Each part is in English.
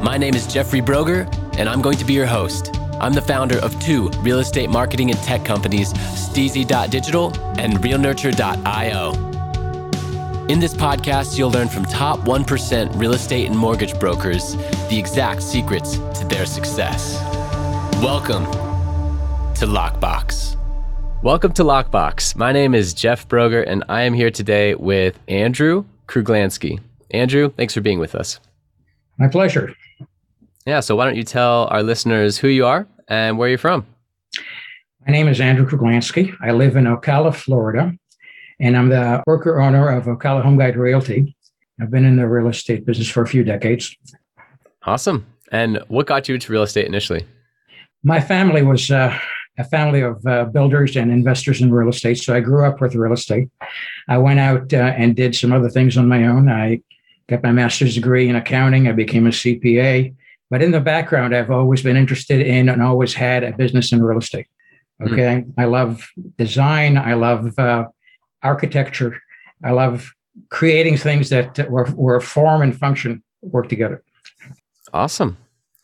My name is Jeffrey Broger, and I'm going to be your host. I'm the founder of two real estate marketing and tech companies, Steezy.digital and RealNurture.io. In this podcast, you'll learn from top 1% real estate and mortgage brokers the exact secrets to their success. Welcome to Lockbox. Welcome to Lockbox. My name is Jeff Broger, and I am here today with Andrew Kruglansky. Andrew, thanks for being with us. My pleasure. Yeah, so why don't you tell our listeners who you are and where you're from? My name is Andrew Kruglansky. I live in Ocala, Florida, and I'm the broker owner of Ocala Home Guide Realty. I've been in the real estate business for a few decades. Awesome. And what got you into real estate initially? My family was uh, a family of uh, builders and investors in real estate. So I grew up with real estate. I went out uh, and did some other things on my own. I got my master's degree in accounting. I became a CPA. But in the background, I've always been interested in and always had a business in real estate. Hmm. Okay. Mm-hmm. I love design. I love uh, architecture. I love creating things that were, were form and function work together. Awesome.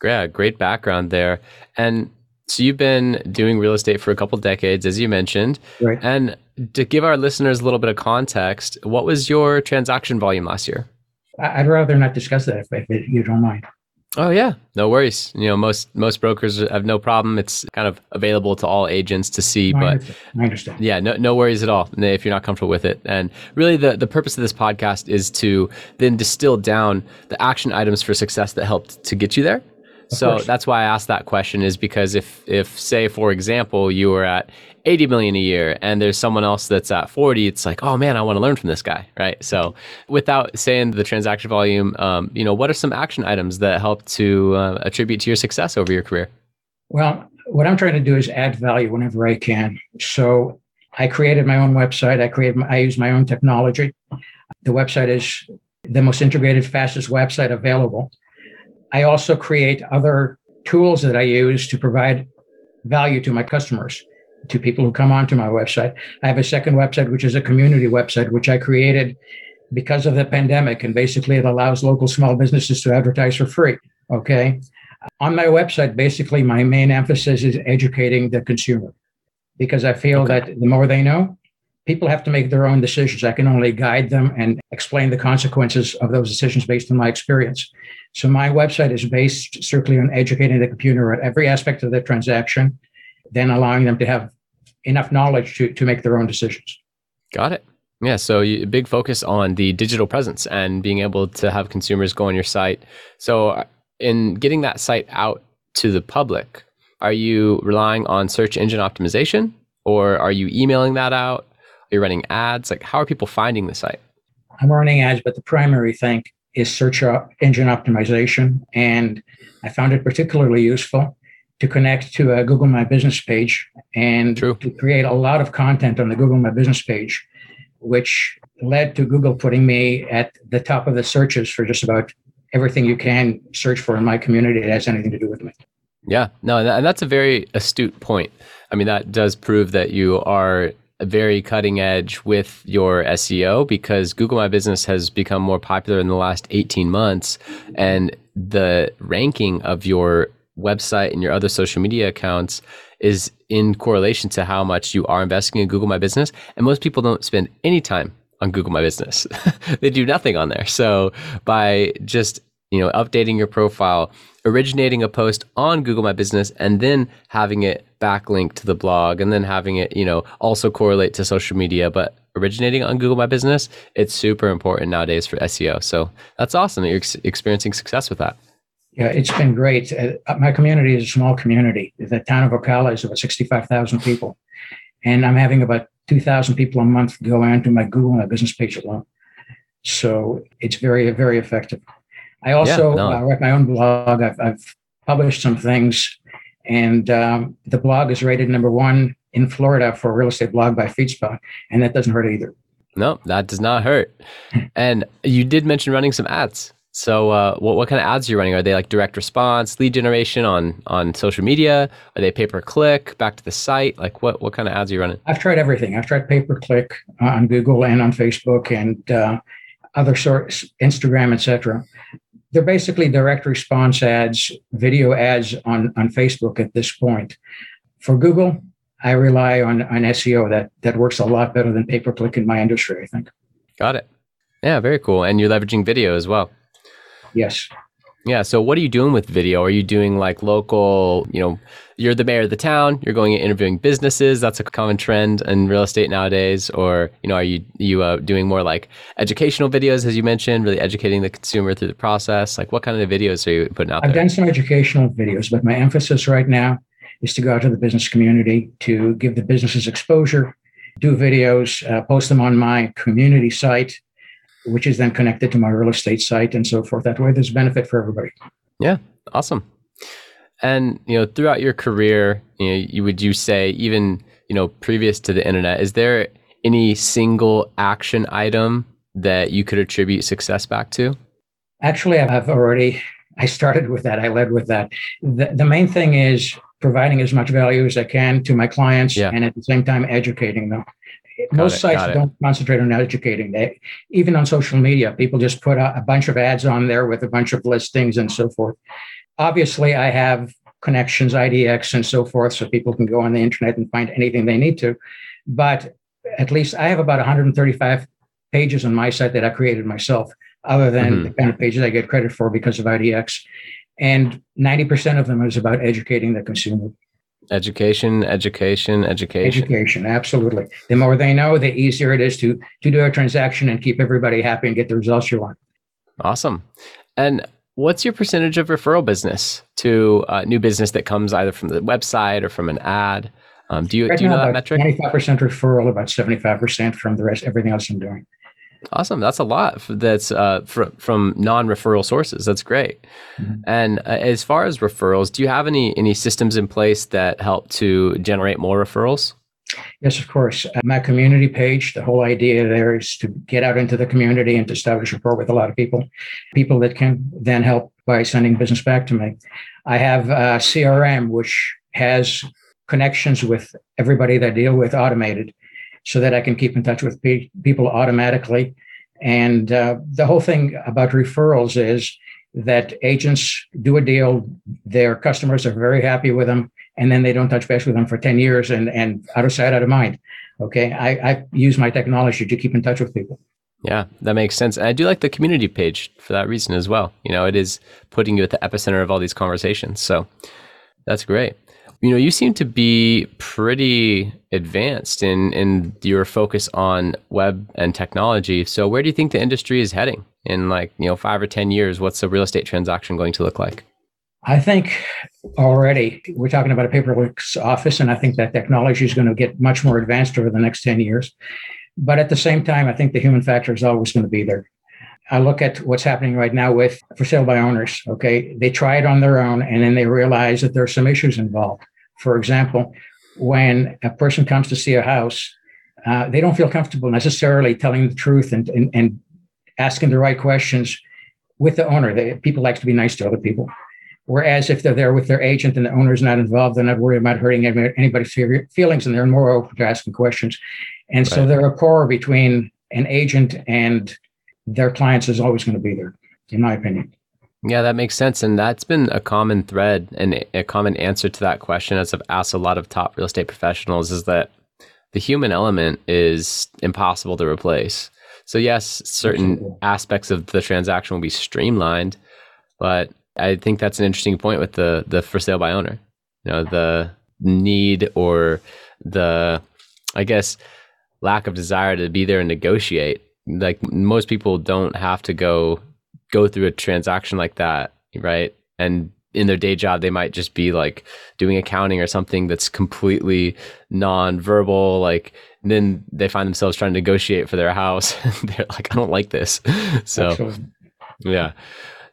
Yeah, great background there. And so you've been doing real estate for a couple decades, as you mentioned. Right. And to give our listeners a little bit of context, what was your transaction volume last year? I'd rather not discuss that if, if you don't mind. Oh yeah, no worries. You know, most most brokers have no problem. It's kind of available to all agents to see. But I understand. I understand. Yeah, no no worries at all if you're not comfortable with it. And really, the the purpose of this podcast is to then distill down the action items for success that helped to get you there so course. that's why I asked that question is because if if say for example you were at 80 million a year and there's someone else that's at 40 it's like oh man I want to learn from this guy right? So without saying the transaction volume um, you know what are some action items that help to uh, attribute to your success over your career? Well what I'm trying to do is add value whenever I can. So I created my own website. I created my, I use my own technology. The website is the most integrated fastest website available I also create other tools that I use to provide value to my customers, to people who come onto my website. I have a second website, which is a community website, which I created because of the pandemic. And basically, it allows local small businesses to advertise for free. Okay. On my website, basically, my main emphasis is educating the consumer because I feel okay. that the more they know, people have to make their own decisions. I can only guide them and explain the consequences of those decisions based on my experience. So my website is based strictly on educating the computer at every aspect of the transaction, then allowing them to have enough knowledge to, to make their own decisions. Got it. Yeah, so you, big focus on the digital presence and being able to have consumers go on your site. So, uh, in getting that site out to the public, are you relying on search engine optimization or are you emailing that out? Are you running ads? Like, how are people finding the site? I'm running ads, but the primary thing is search engine optimization. And I found it particularly useful to connect to a Google My Business page and True. to create a lot of content on the Google My Business page, which led to Google putting me at the top of the searches for just about everything you can search for in my community that has anything to do with me. Yeah, no, and that's a very astute point. I mean, that does prove that you are very cutting edge with your SEO because Google My Business has become more popular in the last 18 months. And the ranking of your website and your other social media accounts is in correlation to how much you are investing in Google My Business. And most people don't spend any time on Google My Business, they do nothing on there. So by just you know, updating your profile, originating a post on Google My Business, and then having it backlink to the blog, and then having it, you know, also correlate to social media, but originating on Google My Business, it's super important nowadays for SEO. So that's awesome that you're ex- experiencing success with that. Yeah, it's been great. Uh, my community is a small community. The town of Ocala is about 65,000 people. And I'm having about 2,000 people a month go onto my Google My Business page alone. So it's very, very effective. I also yeah, no. uh, write my own blog. I've, I've published some things, and um, the blog is rated number one in Florida for a real estate blog by FeedSpot, and that doesn't hurt either. No, that does not hurt. and you did mention running some ads. So, uh, what what kind of ads are you running? Are they like direct response, lead generation on on social media? Are they pay per click, back to the site? Like, what what kind of ads are you running? I've tried everything. I've tried pay per click on Google and on Facebook and uh, other sorts, Instagram, etc. They're basically direct response ads, video ads on on Facebook at this point. For Google, I rely on on SEO that that works a lot better than pay per click in my industry. I think. Got it. Yeah, very cool. And you're leveraging video as well. Yes. Yeah. So what are you doing with video? Are you doing like local, you know, you're the mayor of the town, you're going and interviewing businesses. That's a common trend in real estate nowadays. Or, you know, are you, you uh, doing more like educational videos, as you mentioned, really educating the consumer through the process? Like what kind of videos are you putting out I've there? done some educational videos, but my emphasis right now is to go out to the business community to give the businesses exposure, do videos, uh, post them on my community site which is then connected to my real estate site and so forth. That way, there's benefit for everybody. Yeah, awesome. And you know, throughout your career, you know, you, would you say even you know previous to the internet, is there any single action item that you could attribute success back to? Actually, I've already. I started with that. I led with that. The, the main thing is providing as much value as I can to my clients, yeah. and at the same time educating them most it, sites don't concentrate on educating. They even on social media, people just put a, a bunch of ads on there with a bunch of listings and so forth. Obviously, I have connections, IDX, and so forth, so people can go on the internet and find anything they need to. But at least I have about 135 pages on my site that I created myself, other than mm-hmm. the kind of pages I get credit for because of IDX. And 90% of them is about educating the consumer. Education, education, education. Education, absolutely. The more they know, the easier it is to to do a transaction and keep everybody happy and get the results you want. Awesome. And what's your percentage of referral business to uh, new business that comes either from the website or from an ad? Um, do you right do you know that metric? Twenty five percent referral, about seventy five percent from the rest, everything else I'm doing. Awesome. That's a lot that's uh, fr- from non-referral sources. That's great. Mm-hmm. And uh, as far as referrals, do you have any any systems in place that help to generate more referrals? Yes, of course. Uh, my community page, the whole idea there is to get out into the community and to establish rapport with a lot of people, people that can then help by sending business back to me. I have a CRM, which has connections with everybody that I deal with automated so that I can keep in touch with pe- people automatically. And uh, the whole thing about referrals is that agents do a deal, their customers are very happy with them, and then they don't touch base with them for 10 years and, and out of sight, out of mind. Okay. I, I use my technology to keep in touch with people. Yeah, that makes sense. And I do like the community page for that reason as well. You know, it is putting you at the epicenter of all these conversations. So that's great. You know, you seem to be pretty advanced in in your focus on web and technology. So, where do you think the industry is heading in like you know five or ten years? What's a real estate transaction going to look like? I think already we're talking about a paperless office, and I think that technology is going to get much more advanced over the next 10 years. But at the same time, I think the human factor is always going to be there. I look at what's happening right now with for sale by owners. Okay. They try it on their own and then they realize that there are some issues involved. For example, when a person comes to see a house, uh, they don't feel comfortable necessarily telling the truth and, and, and asking the right questions with the owner. They, people like to be nice to other people. Whereas if they're there with their agent and the owner is not involved, they're not worried about hurting anybody's feelings and they're more open to asking questions. And right. so the rapport between an agent and their clients is always going to be there, in my opinion. Yeah, that makes sense. And that's been a common thread and a common answer to that question as I've asked a lot of top real estate professionals is that the human element is impossible to replace. So, yes, certain Absolutely. aspects of the transaction will be streamlined, But I think that's an interesting point with the the for sale by owner. You know, the need or the I guess lack of desire to be there and negotiate. Like most people don't have to go go through a transaction like that, right? And in their day job, they might just be like doing accounting or something that's completely non-verbal. Like then they find themselves trying to negotiate for their house. They're like, I don't like this. So, Excellent. yeah.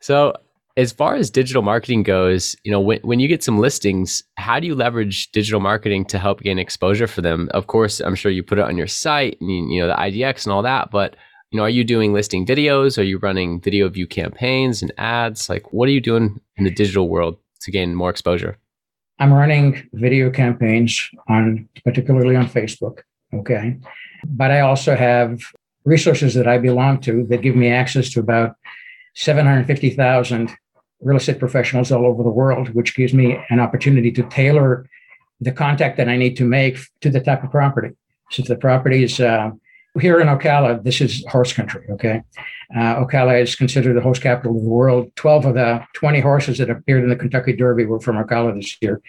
So as far as digital marketing goes, you know, when, when you get some listings, how do you leverage digital marketing to help gain exposure for them? Of course, I'm sure you put it on your site, and, you know, the IDX and all that, but you know, are you doing listing videos? Are you running video view campaigns and ads? Like, what are you doing in the digital world to gain more exposure? I'm running video campaigns on, particularly on Facebook. Okay. But I also have resources that I belong to that give me access to about 750,000 real estate professionals all over the world, which gives me an opportunity to tailor the contact that I need to make to the type of property. So if the property is uh, here in Ocala, this is horse country. Okay, uh, Ocala is considered the horse capital of the world. Twelve of the twenty horses that appeared in the Kentucky Derby were from Ocala this year.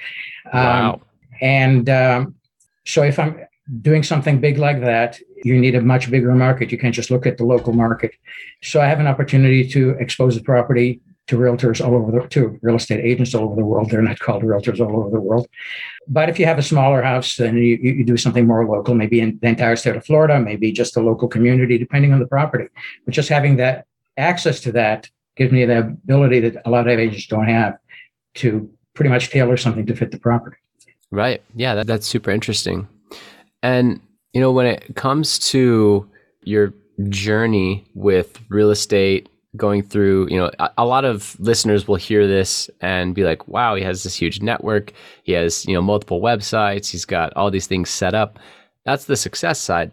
Um, wow! And um, so, if I'm doing something big like that, you need a much bigger market. You can't just look at the local market. So, I have an opportunity to expose the property to realtors all over the to real estate agents all over the world. They're not called realtors all over the world. But if you have a smaller house, then you, you do something more local, maybe in the entire state of Florida, maybe just a local community, depending on the property. But just having that access to that gives me the ability that a lot of agents don't have to pretty much tailor something to fit the property. Right. Yeah, that, that's super interesting. And you know, when it comes to your journey with real estate going through, you know, a, a, lot of listeners will hear this and be like, wow, he has this huge network. He has, you know, multiple websites. He's got all these things set up. That's the success side.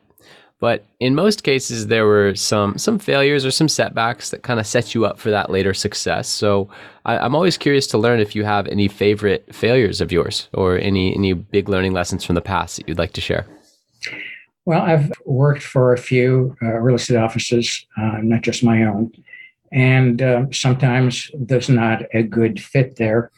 But in most cases, there were some some failures or some setbacks that kind of set you up for that later success. So I, I'm always curious to learn if you have any favorite failures of yours or any any big learning lessons from the past that you'd like to share. Well, I've worked for a few uh, real estate offices, uh, not just my own and uh, sometimes there's not a good fit there.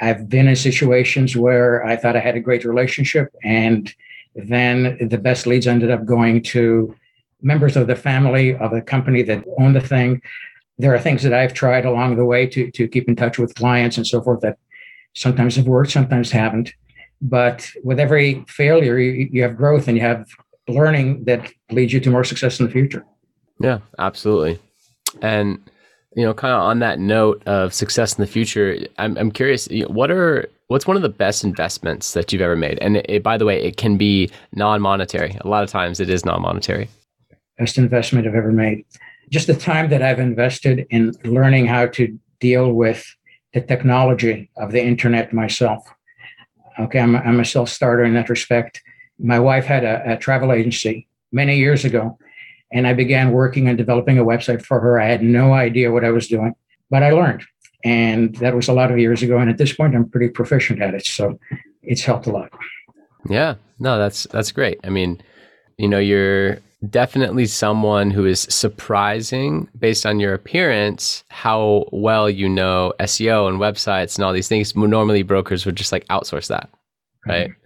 I've been in situations where I thought I had a great relationship, and then the best leads ended up going to members of the family of the company that owned the thing. There are things that I've tried along the way to, to keep in touch with clients and so forth that sometimes have worked, sometimes haven't. But with every failure, you, you have growth and you have learning that leads you to more success in the future. Yeah, absolutely. And you know, kind of on that note of success in the future, I'm I'm curious, what are what's one of the best investments that you've ever made? And it, by the way, it can be non-monetary. A lot of times, it is non-monetary. Best investment I've ever made. Just the time that I've invested in learning how to deal with the technology of the internet myself. Okay, I'm, I'm a self starter in that respect. My wife had a, a travel agency many years ago and I began working on developing a website for her. I had no idea what I was doing, but I learned. And that was a lot of years ago. And at this point, I'm pretty proficient at it. So it's helped a lot. Yeah. No, that's that's great. I mean, you know, you're definitely someone who is surprising based on your appearance how well you know SEO and websites and all these things. Normally brokers would just like outsource that. Right. Mm-hmm.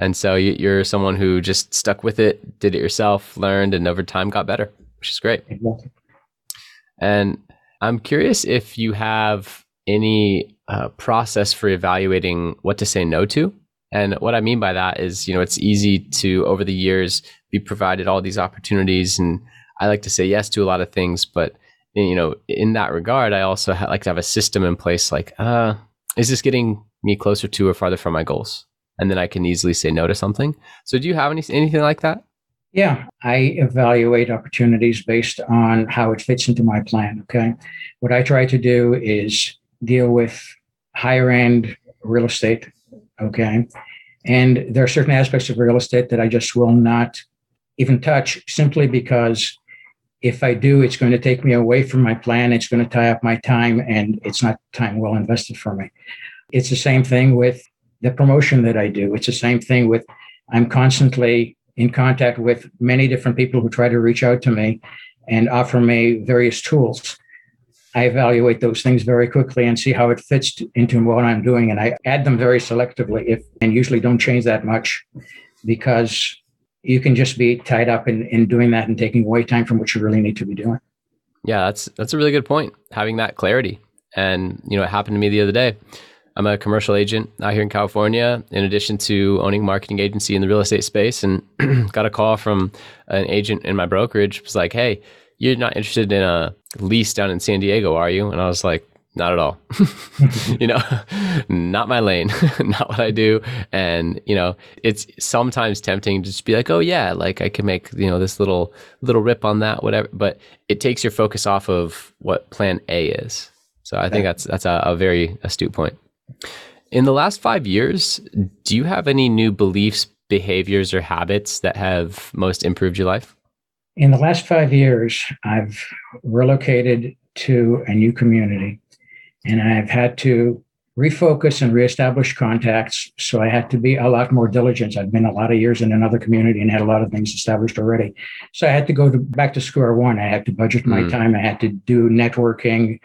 And so you're someone who just stuck with it, did it yourself, learned, and over time got better, which is great. And I'm curious if you have any uh, process for evaluating what to say no to. And what I mean by that is, you know, it's easy to, over the years, be provided all these opportunities. And I like to say yes to a lot of things. But, you know, in that regard, I also ha- like to have a system in place like, uh, is this getting me closer to or farther from my goals? And then I can easily say no to something. So, do you have any anything like that? Yeah, I evaluate opportunities based on how it fits into my plan. Okay. What I try to do is deal with higher end real estate. Okay. And there are certain aspects of real estate that I just will not even touch simply because if I do, it's going to take me away from my plan. It's going to tie up my time and it's not time well invested for me. It's the same thing with the promotion that I do. It's the same thing with I'm constantly in contact with many different people who try to reach out to me and offer me various tools. I evaluate those things very quickly and see how it fits into what I'm doing. And I add them very selectively if and usually don't change that much because you can just be tied up in, in doing that and taking away time from what you really need to be doing. Yeah, that's that's a really good point. Having that clarity. And you know, it happened to me the other day. I'm a commercial agent out here in California, in addition to owning marketing agency in the real estate space, and got a call from an agent in my brokerage. It was like, "Hey, you're not interested in a lease down in San Diego, are you?" And I was like, "Not at all. you know, not my lane, not what I do." And you know, it's sometimes tempting to just be like, "Oh yeah, like I can make you know this little little rip on that, whatever." But it takes your focus off of what Plan A is. So I think that's that's a, a very astute point. In the last five years, do you have any new beliefs, behaviors, or habits that have most improved your life? In the last five years, I've relocated to a new community and I've had to refocus and reestablish contacts. So I had to be a lot more diligent. I'd been a lot of years in another community and had a lot of things established already. So I had to go to, back to square one. I had to budget my mm. time. I had to do networking.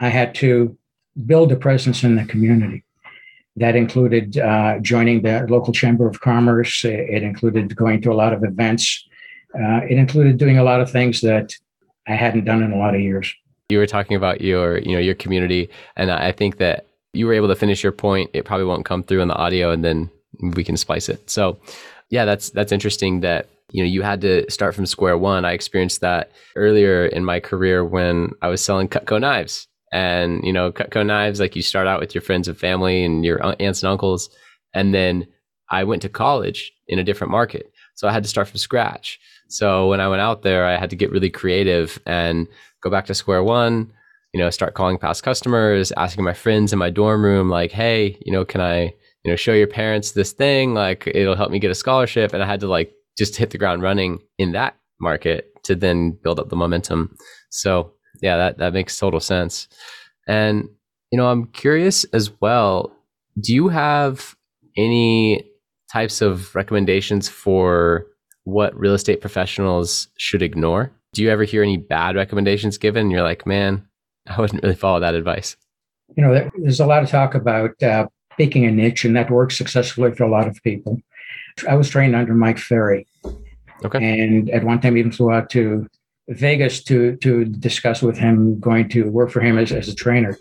I had to build a presence in the community. That included uh, joining the local chamber of commerce. It included going to a lot of events. Uh, it included doing a lot of things that I hadn't done in a lot of years. You were talking about your, you know, your community, and I think that you were able to finish your point. It probably won't come through in the audio, and then we can splice it. So, yeah, that's that's interesting that you know you had to start from square one. I experienced that earlier in my career when I was selling Cutco knives and you know Cutco knives like you start out with your friends and family and your aunts and uncles and then i went to college in a different market. So i had to start from scratch. So when i went out there i had to get really creative and go back to square one you know start calling past customers asking my friends in my dorm room like hey you know can i you know show your parents this thing? Like it'll help me get a scholarship. And i had to like just hit the ground running in that market to then build up the momentum. So yeah, that that makes total sense. And you know, I'm curious as well. Do you have any types of recommendations for what real estate professionals should ignore? Do you ever hear any bad recommendations given? You're like, man, I wouldn't really follow that advice. You know, there's a lot of talk about uh, picking a niche, and that works successfully for a lot of people. I was trained under Mike Ferry. Okay. And at one time, even flew out to Vegas to to discuss with him going to work for him as, as a trainer.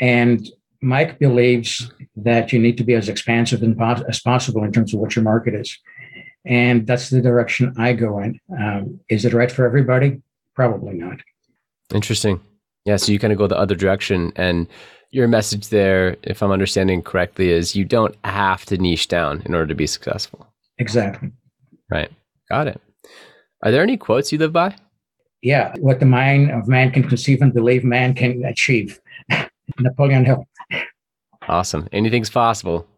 And Mike believes that you need to be as expansive as possible in terms of what your market is. And that's the direction I go in. Um, is it right for everybody? Probably not. Interesting. Yeah. So you kind of go the other direction. And your message there, if I'm understanding correctly, is you don't have to niche down in order to be successful. Exactly. Right. Got it. Are there any quotes you live by? Yeah, what the mind of man can conceive and believe man can achieve. Napoleon Hill. Awesome. Anything's possible.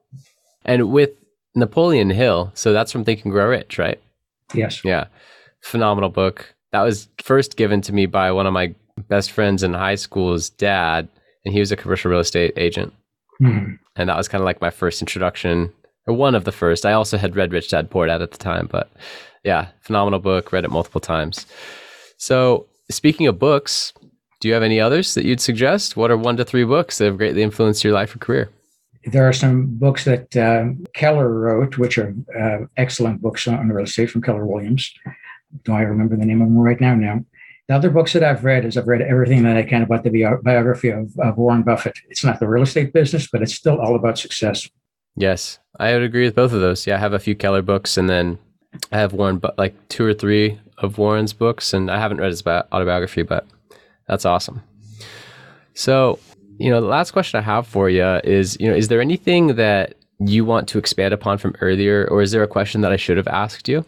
And with Napoleon Hill, so that's from Think and Grow Rich, right? Yes. Yeah. Phenomenal book. That was first given to me by one of my best friends in high school's dad, and he was a commercial real estate agent. Mm-hmm. And that was kind of like my first introduction, or one of the first. I also had read Rich Dad Poor Dad at the time, but yeah, phenomenal book. Read it multiple times. So, speaking of books, do you have any others that you'd suggest? What are one to three books that have greatly influenced your life or career? There are some books that uh, Keller wrote, which are uh, excellent books on real estate from Keller Williams. Do I remember the name of them right now? No. The other books that I've read is I've read everything that I can about the bi- biography of, of Warren Buffett. It's not the real estate business, but it's still all about success. Yes, I would agree with both of those. Yeah, I have a few Keller books, and then I have Warren, but like two or three of Warren's books, and I haven't read his autobiography, but that's awesome. So, you know, the last question I have for you is, you know, is there anything that you want to expand upon from earlier, or is there a question that I should have asked you?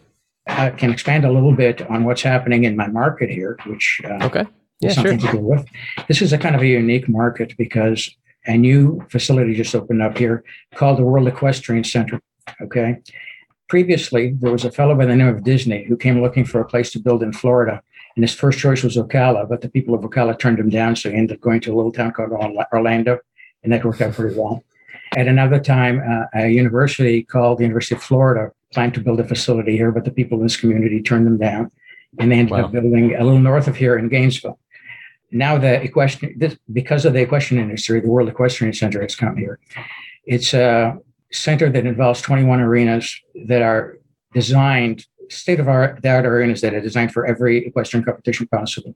I can expand a little bit on what's happening in my market here, which uh, okay, yeah, something sure. to do with. This is a kind of a unique market because a new facility just opened up here called the World Equestrian Center. Okay, previously, there was a fellow by the name of Disney who came looking for a place to build in Florida. And his first choice was Ocala, but the people of Ocala turned him down. So he ended up going to a little town called Orlando, and that worked out pretty well. At another time, uh, a university called the University of Florida planned to build a facility here, but the people in this community turned them down. And they ended wow. up building a little north of here in Gainesville. now the equestrian, this, because of the equestrian industry, the World Equestrian Center has come here. It's a center that involves 21 arenas that are designed, state of art that arenas that are designed for every equestrian competition possible.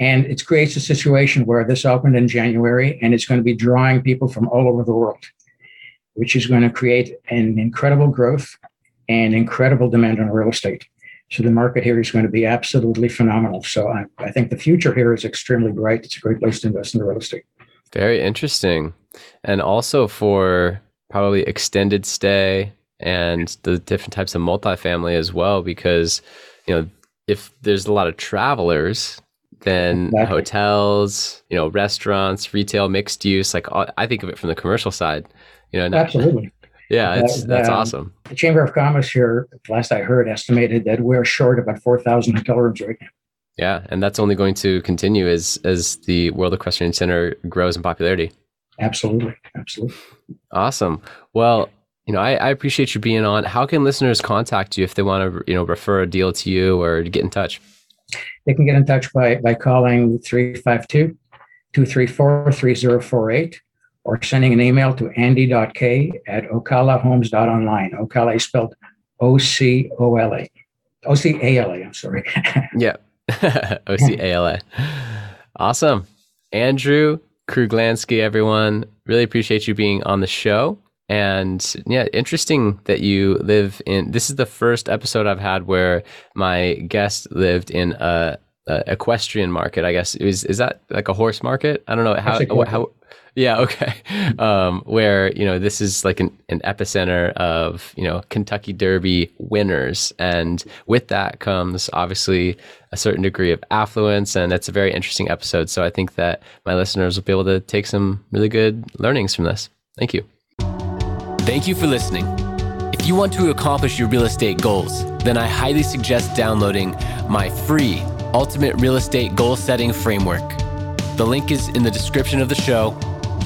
And it creates a situation where this opened in January and it's going to be drawing people from all over the world, which is going to create an incredible growth and incredible demand on real estate. So the market here is going to be absolutely phenomenal. So I, I think the future here is extremely bright. It's a great place to invest in real estate. Very interesting. And also for probably extended stay and the different types of multifamily as well, because, you know, if there's a lot of travelers, then exactly. hotels, you know, restaurants, retail, mixed use, like I think of it from the commercial side, you know. Absolutely. Yeah, it's, that's um, awesome. The Chamber of Commerce here, last I heard, estimated that we're short about 4,000 hotel rooms right now. Yeah, and that's only going to continue as as the World Equestrian Center grows in popularity. Absolutely, absolutely. Awesome. Well, you know, I, I appreciate you being on. How can listeners contact you if they want to, you know, refer a deal to you or get in touch? They can get in touch by by calling 352 234 3048 or sending an email to andy.k at ocalahomes.online. Ocala is spelled O C O L A. O C A L A, I'm sorry. yeah. O C A L A. Awesome. Andrew Kruglansky, everyone. Really appreciate you being on the show. And yeah, interesting that you live in. This is the first episode I've had where my guest lived in a, a equestrian market. I guess is is that like a horse market? I don't know how how yeah, okay. Um, where you know this is like an, an epicenter of you know Kentucky Derby winners, and with that comes obviously a certain degree of affluence, and it's a very interesting episode. So I think that my listeners will be able to take some really good learnings from this. Thank you. Thank you for listening. If you want to accomplish your real estate goals, then I highly suggest downloading my free Ultimate Real Estate Goal Setting Framework. The link is in the description of the show